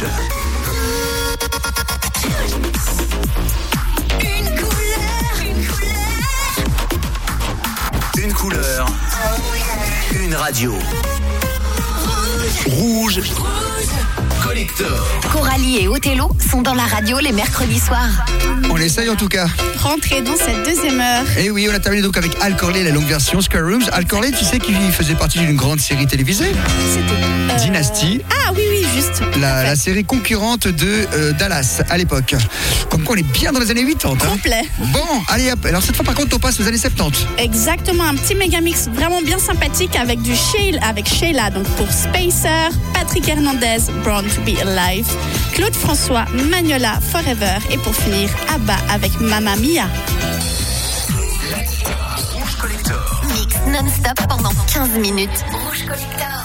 Rouge. Une couleur, une couleur. Une couleur. Une radio. Rouge. Collector. Coralie et Othello sont dans la radio les mercredis soirs. On essaye en tout cas. Rentrez dans cette deuxième heure. Et oui, on a terminé donc avec Al Corley, la longue version, Square Rooms. Al Corley, tu sais qu'il faisait partie d'une grande série télévisée, C'était. euh, Dynasty, Ah oui, oui, juste. la, la série concurrente de euh, Dallas à l'époque. Comme quoi on est bien dans les années 80. hein. Complet. Bon, allez hop. Alors cette fois par contre on passe aux années 70. Exactement, un petit méga mix vraiment bien sympathique avec du Sheila, avec Sheila, donc pour Spacer, Patrick Hernandez, to be Alive, Claude François, Magnola, Forever, et pour finir, Abba avec Mamma Mia. Collector. Mix non-stop pendant 15 minutes. Collector.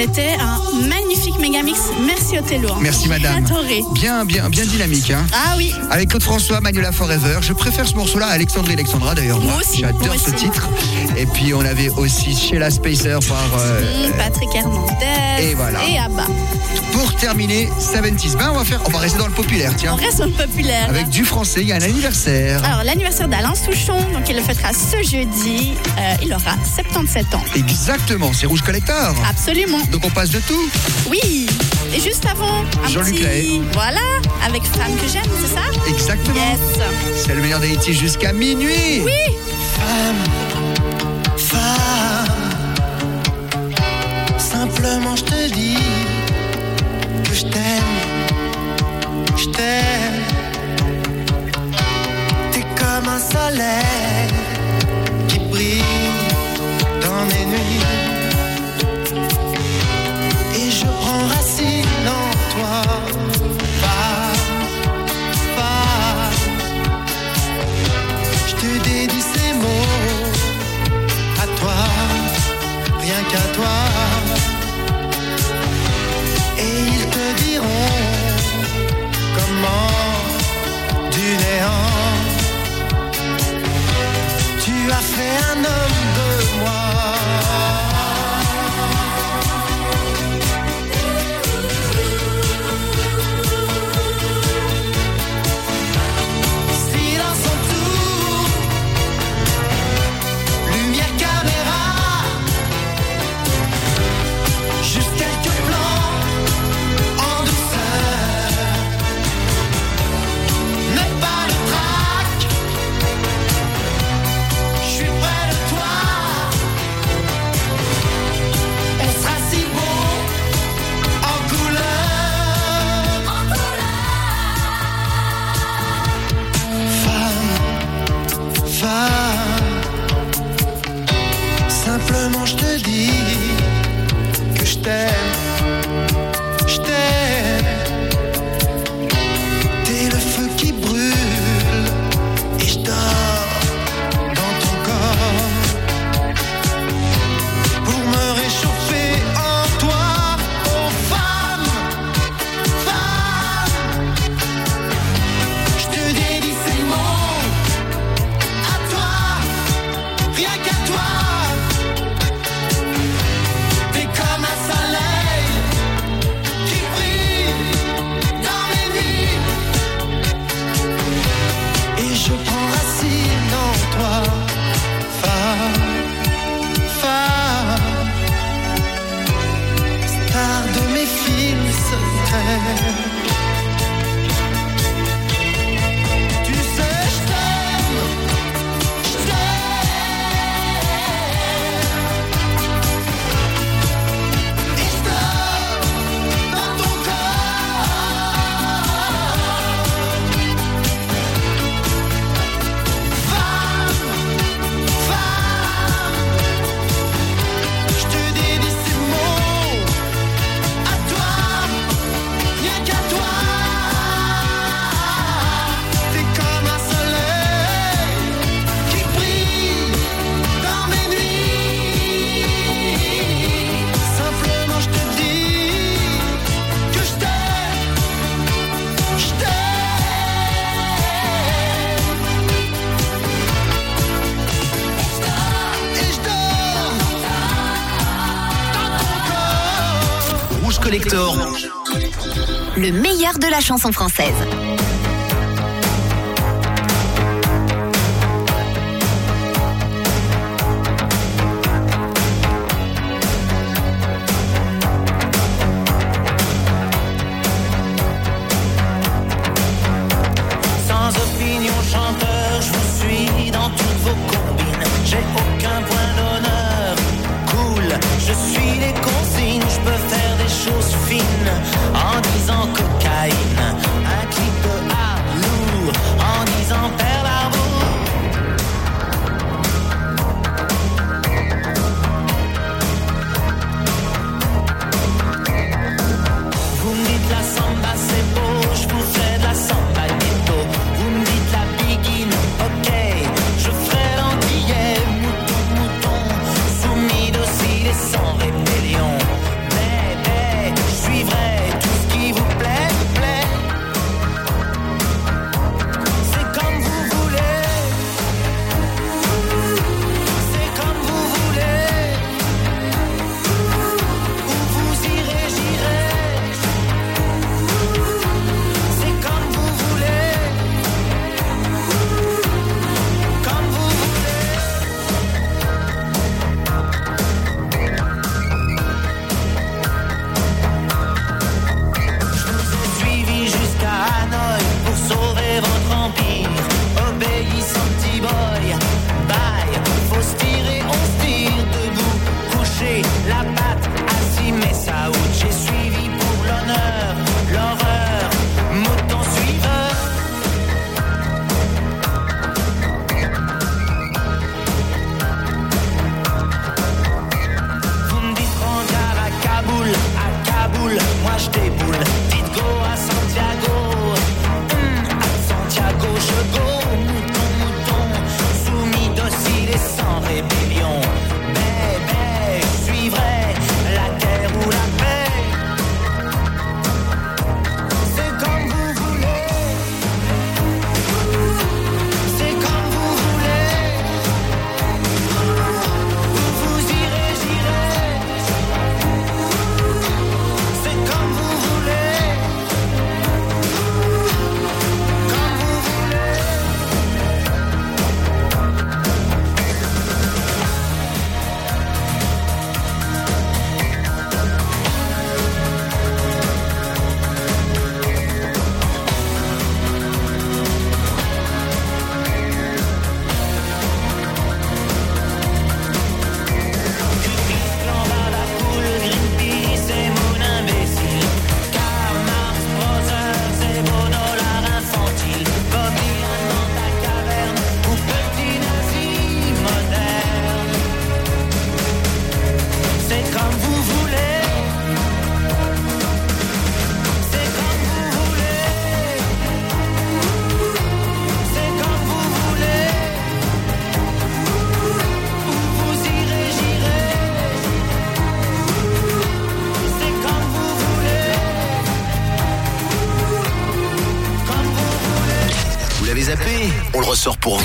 C'était un Merci Othello. Hein. Merci madame. Bien, bien, bien dynamique. Hein. Ah oui. Avec Claude François, Manuela Forever. Je préfère ce morceau-là à Alexandrie Alexandra d'ailleurs. Moi, aussi. J'adore ce titre. Et puis on avait aussi Sheila Spacer par. Euh, mm, Patrick Hernandez. Et voilà. Et Abba. Pour terminer, 70 Ben, on va faire. On va rester dans le populaire, tiens. On reste dans le populaire. Avec du français, il y a un anniversaire. Alors l'anniversaire d'Alain Souchon, donc il le fêtera ce jeudi. Euh, il aura 77 ans. Exactement, c'est Rouge Collector. Absolument. Donc on passe de tout. Oui. Et juste avant, un Jean-Luc petit... Voilà, avec Femme que j'aime, c'est ça? Exactement. Yes. C'est le meilleur d'Haïti jusqu'à minuit. Oui. Femme, femme, simplement je te dis que je t'aime, je t'aime. T'es comme un soleil qui brille dans mes nuits. Meilleur de Vous sort pour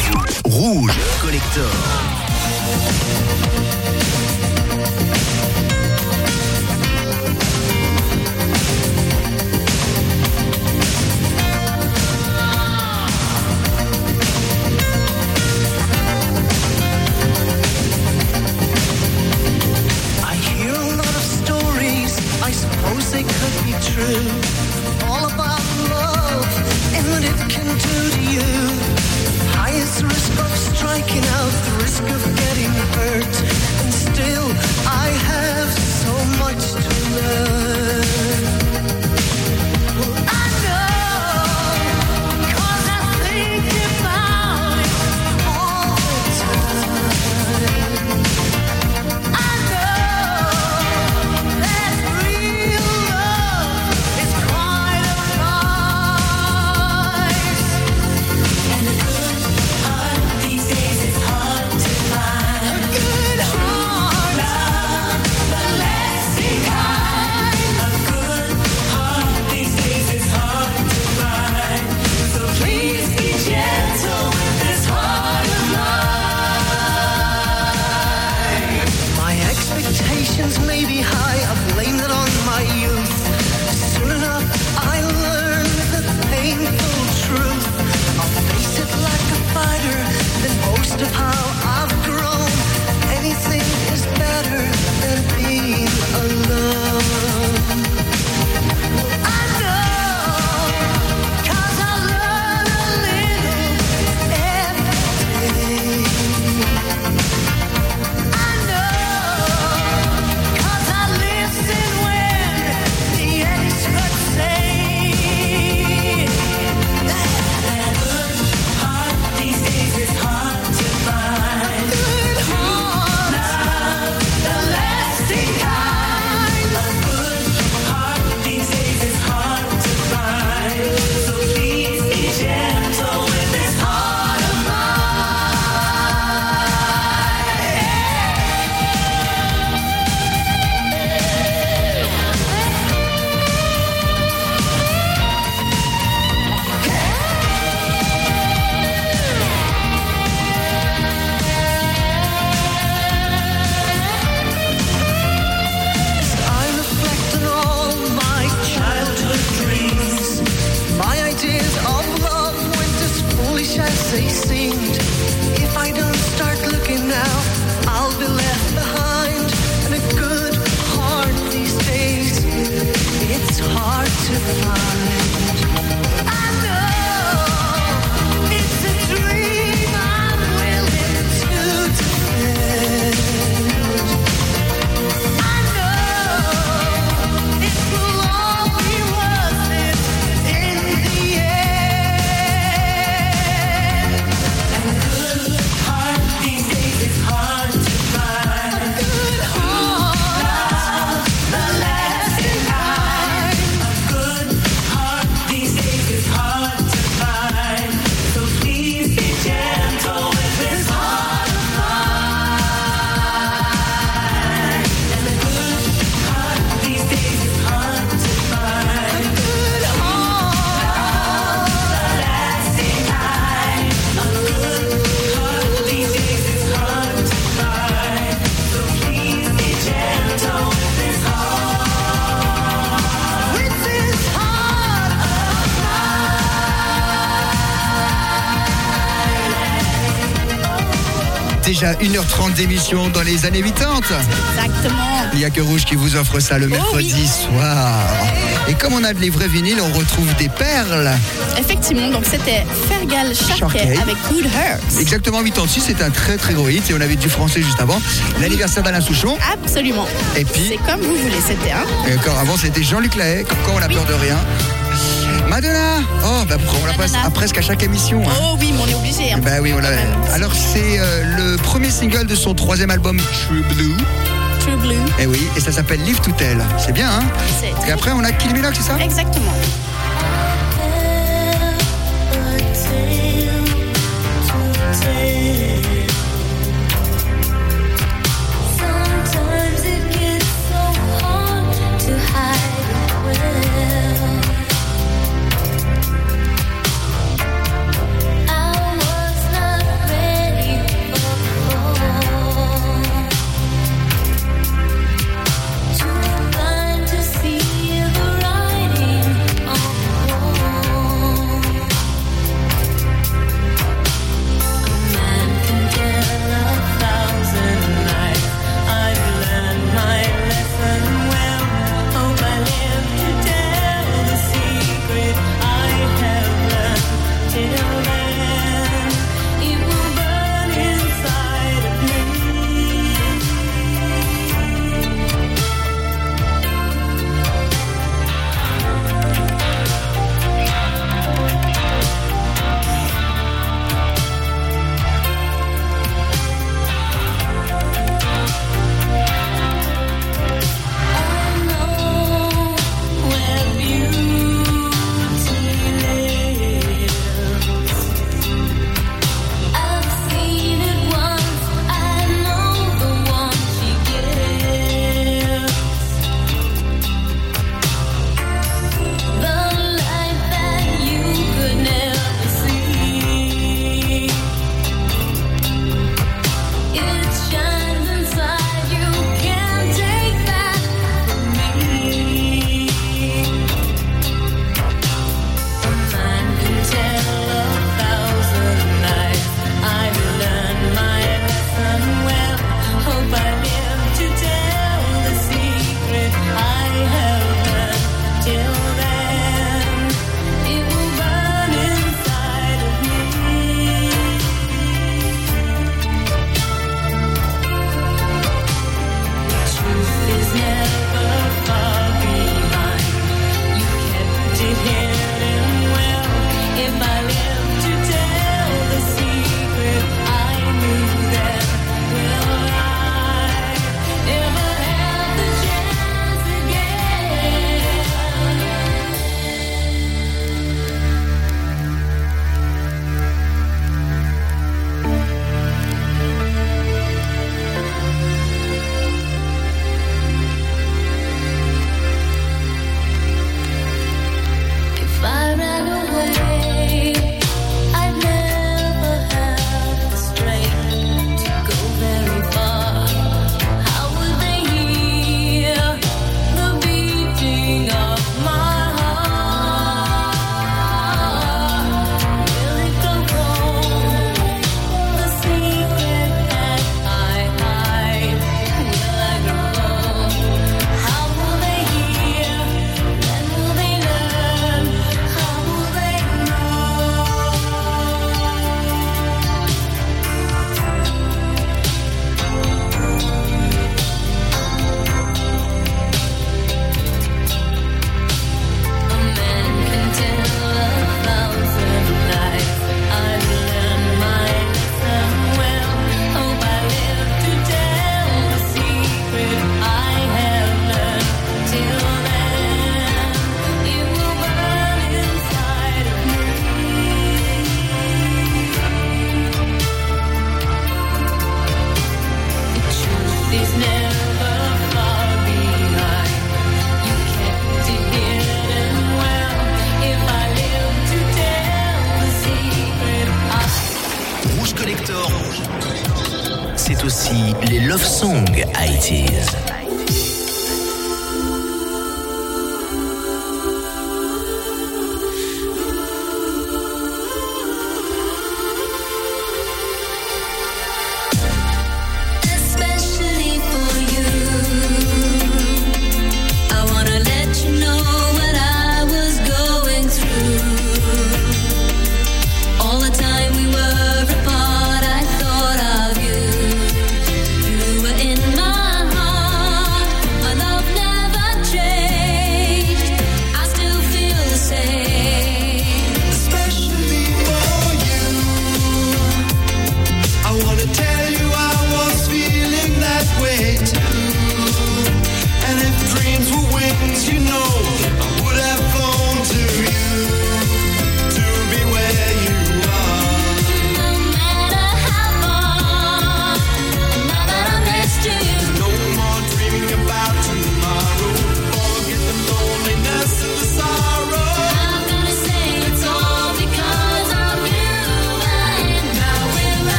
they seemed. If I don't start looking now, I'll be left behind. And a good heart these days, it's hard to find. 1h30 d'émission dans les années 80. Exactement. Il n'y a que Rouge qui vous offre ça le mercredi Oh oui. soir. Et comme on a les vrais vinyles, on retrouve des perles. Effectivement, donc c'était Fergal Sharkey avec Good Hurts. Exactement 86, c'est un très très gros hit et on avait du français juste avant. L'anniversaire d'Alain Souchon. Absolument. Et puis- C'est comme vous voulez, c'était un. Et encore avant, c'était Jean-Luc Lahaye, comme quoi on a peur de rien. Madonna Oh, bah pourquoi on la passe à presque à chaque émission. hein. Oh oui, mais on est obligé. hein. Bah oui, on l'a. Quand même. Alors c'est euh, le premier single de son troisième album True Blue. True Blue. Et oui, et ça s'appelle Live to Tell. C'est bien, hein C'est Et après on a Minogue, c'est ça? Exactement.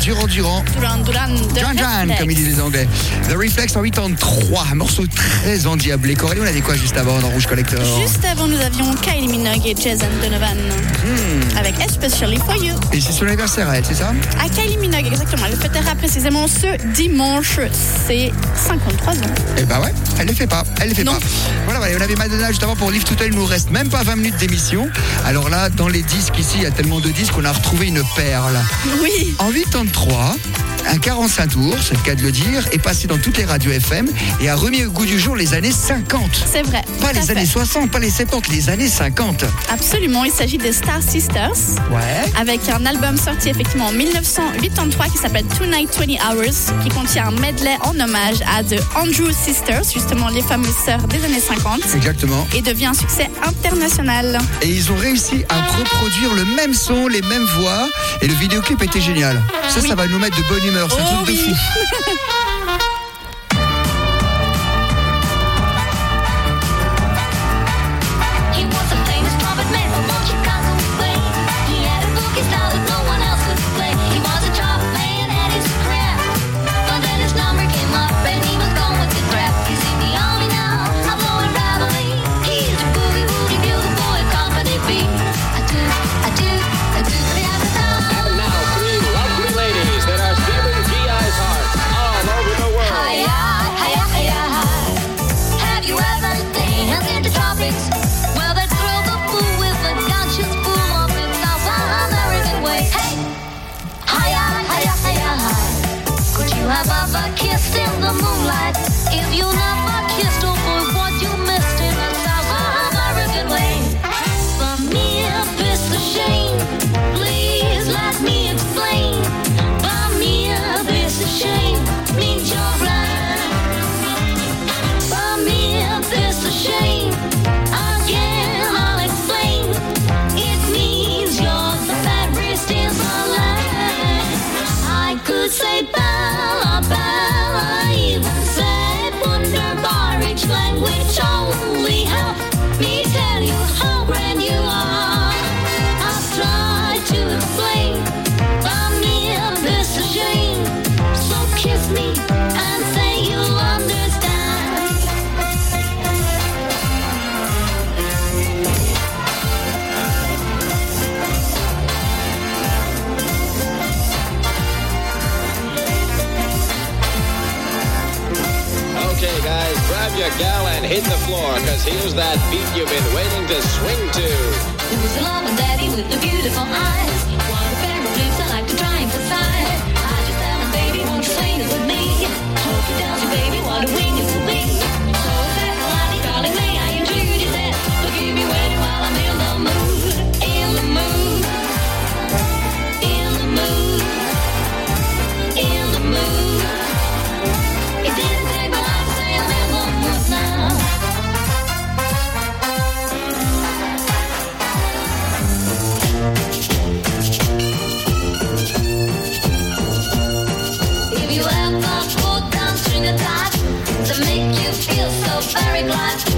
Durand Durand. Duran Duran de Jan Jan, Reflex. comme ils disent les Anglais. The Reflex en 83, un morceau très endiablé. Coralie, on avait quoi juste avant dans Rouge Collector Juste avant, nous avions Kylie Minogue et Jason Donovan Hmm. avec Especially for You? Et c'est son anniversaire à elle, c'est ça? À Kylie Minogue, exactement. Elle fêtera précisément ce dimanche. C'est 53 ans. Eh bah ouais, elle les fait pas, elle les fait Non. pas. Voilà, voilà, et on avait Madonna juste avant pour Live Total, il nous reste même pas 20 minutes d'émission. Alors là, dans les disques ici, il y a tellement de disques qu'on a retrouvé une perle. Oui. En 83, un 45 tours, c'est le cas de le dire, est passé dans toutes les radios FM et a remis au goût du jour les années 50. C'est vrai. Pas les années fait. 60, pas les 70, les années 50. Absolument. Il s'agit des Star Sisters. Ouais. avec un album sorti effectivement en 1983 qui s'appelle Tonight 20 Hours, qui contient un medley en hommage à The Andrew Sisters, justement les fameuses sœurs des années 50, Exactement. et devient un succès international. Et ils ont réussi à reproduire le même son, les mêmes voix. Et le vidéoclip était génial. Ça, Oui. ça va nous mettre de bonne humeur. C'est un Oh truc de oui. fou. hit the floor, cause here's that beat you've been waiting to swing to. There was a loving daddy with the beautiful eyes. So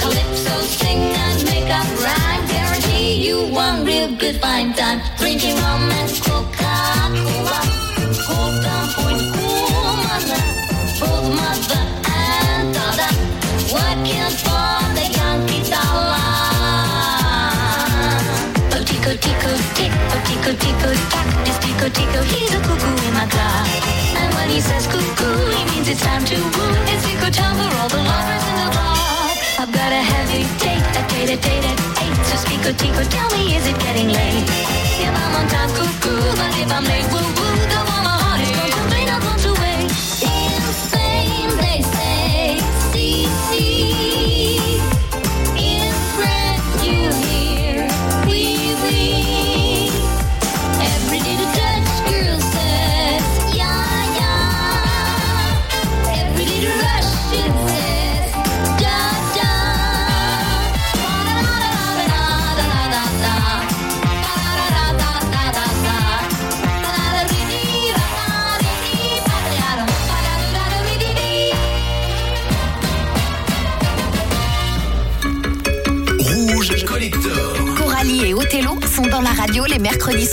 Calypso sing and make up rhyme, guarantee you one real good fine time. Drinking rum and Coca-Cola, hold down point woman, both mother and daughter, working for the Yankee dollar. Oh, tico, tico, tick, oh, tico, tico, tack, this tico, tico, he's a cuckoo in my clock. And when he says cuckoo, he means it's time to woo. It's tico time for all the lovers in the got a heavy date, a date, a date at eight. So tico, tico, tell me, is it getting late? If I'm on time, cuckoo, but if I'm late, woo woo, radio les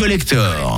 Collector.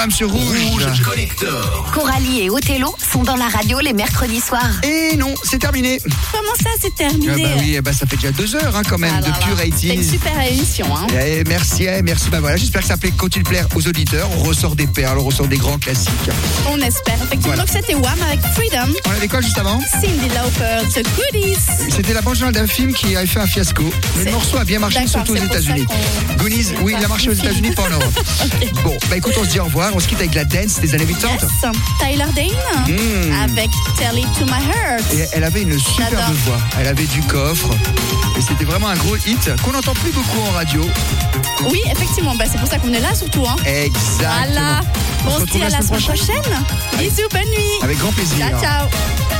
WAM sur Rouge. Coralie et Othello sont dans la radio les mercredis soirs. Et non, c'est terminé. Comment ça, c'est terminé ah bah oui, bah ça fait déjà deux heures hein, quand même ah de pure 80s. C'était une super émission. Hein. Eh, merci, eh, merci. Bah voilà, j'espère que ça plaît, continue de plaire aux auditeurs. On ressort des perles, on ressort des grands classiques. On espère. Effectivement Voilà. que c'était Wham avec Freedom. On avait quoi juste avant Cindy Lauper, The Goodies. C'était la bande d'un film qui avait fait un fiasco. Le morceau a bien marché, surtout aux États-Unis. Goodies, oui, il a marché aux États-Unis, pas en Europe. Bon, bah écoute, on se dit au revoir. On se quitte avec la dance des années 80. Yes, Tyler Dane hmm. avec Tell It to My Heart. Elle avait une superbe voix, elle avait du coffre et c'était vraiment un gros hit qu'on n'entend plus beaucoup en radio. Oui, effectivement, bah, c'est pour ça qu'on est là surtout. Hein. Exactement. Voilà. On se dit à la semaine prochaine. prochaine. Bisous, bonne nuit. Avec grand plaisir. Ciao, ciao.